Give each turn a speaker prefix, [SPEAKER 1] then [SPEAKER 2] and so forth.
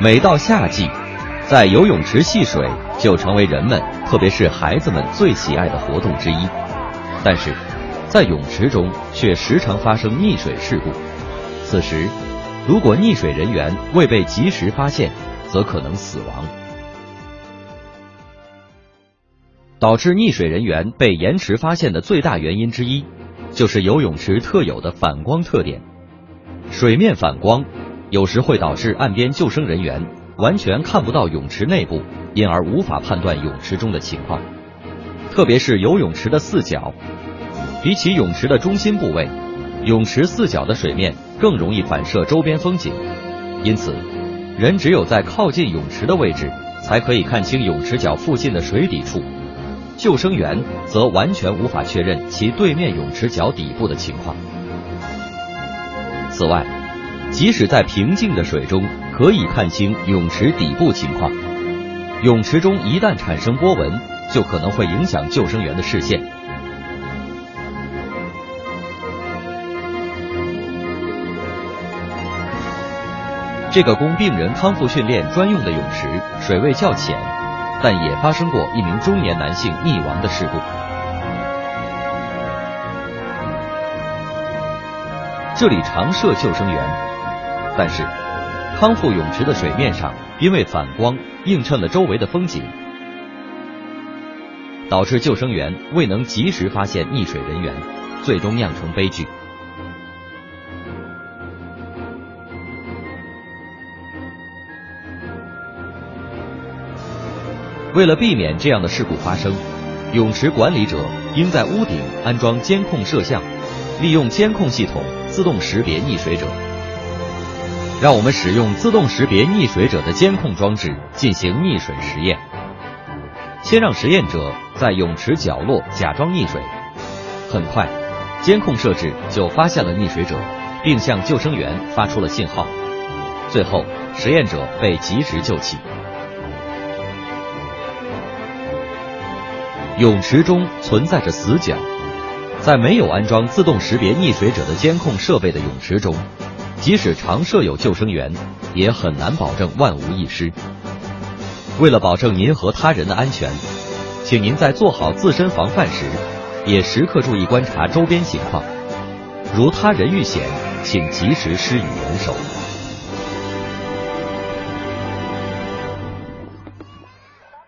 [SPEAKER 1] 每到夏季，在游泳池戏水就成为人们，特别是孩子们最喜爱的活动之一。但是，在泳池中却时常发生溺水事故。此时，如果溺水人员未被及时发现，则可能死亡。导致溺水人员被延迟发现的最大原因之一，就是游泳池特有的反光特点。水面反光有时会导致岸边救生人员完全看不到泳池内部，因而无法判断泳池中的情况。特别是游泳池的四角，比起泳池的中心部位，泳池四角的水面更容易反射周边风景，因此，人只有在靠近泳池的位置，才可以看清泳池角附近的水底处。救生员则完全无法确认其对面泳池角底部的情况。此外，即使在平静的水中可以看清泳池底部情况，泳池中一旦产生波纹，就可能会影响救生员的视线。这个供病人康复训练专用的泳池水位较浅，但也发生过一名中年男性溺亡的事故。这里常设救生员，但是康复泳池的水面上因为反光映衬了周围的风景，导致救生员未能及时发现溺水人员，最终酿成悲剧。为了避免这样的事故发生，泳池管理者应在屋顶安装监控摄像，利用监控系统。自动识别溺水者，让我们使用自动识别溺水者的监控装置进行溺水实验。先让实验者在泳池角落假装溺水，很快，监控设置就发现了溺水者，并向救生员发出了信号。最后，实验者被及时救起。泳池中存在着死角。在没有安装自动识别溺水者的监控设备的泳池中，即使常设有救生员，也很难保证万无一失。为了保证您和他人的安全，请您在做好自身防范时，也时刻注意观察周边情况。如他人遇险，请及时施以援手。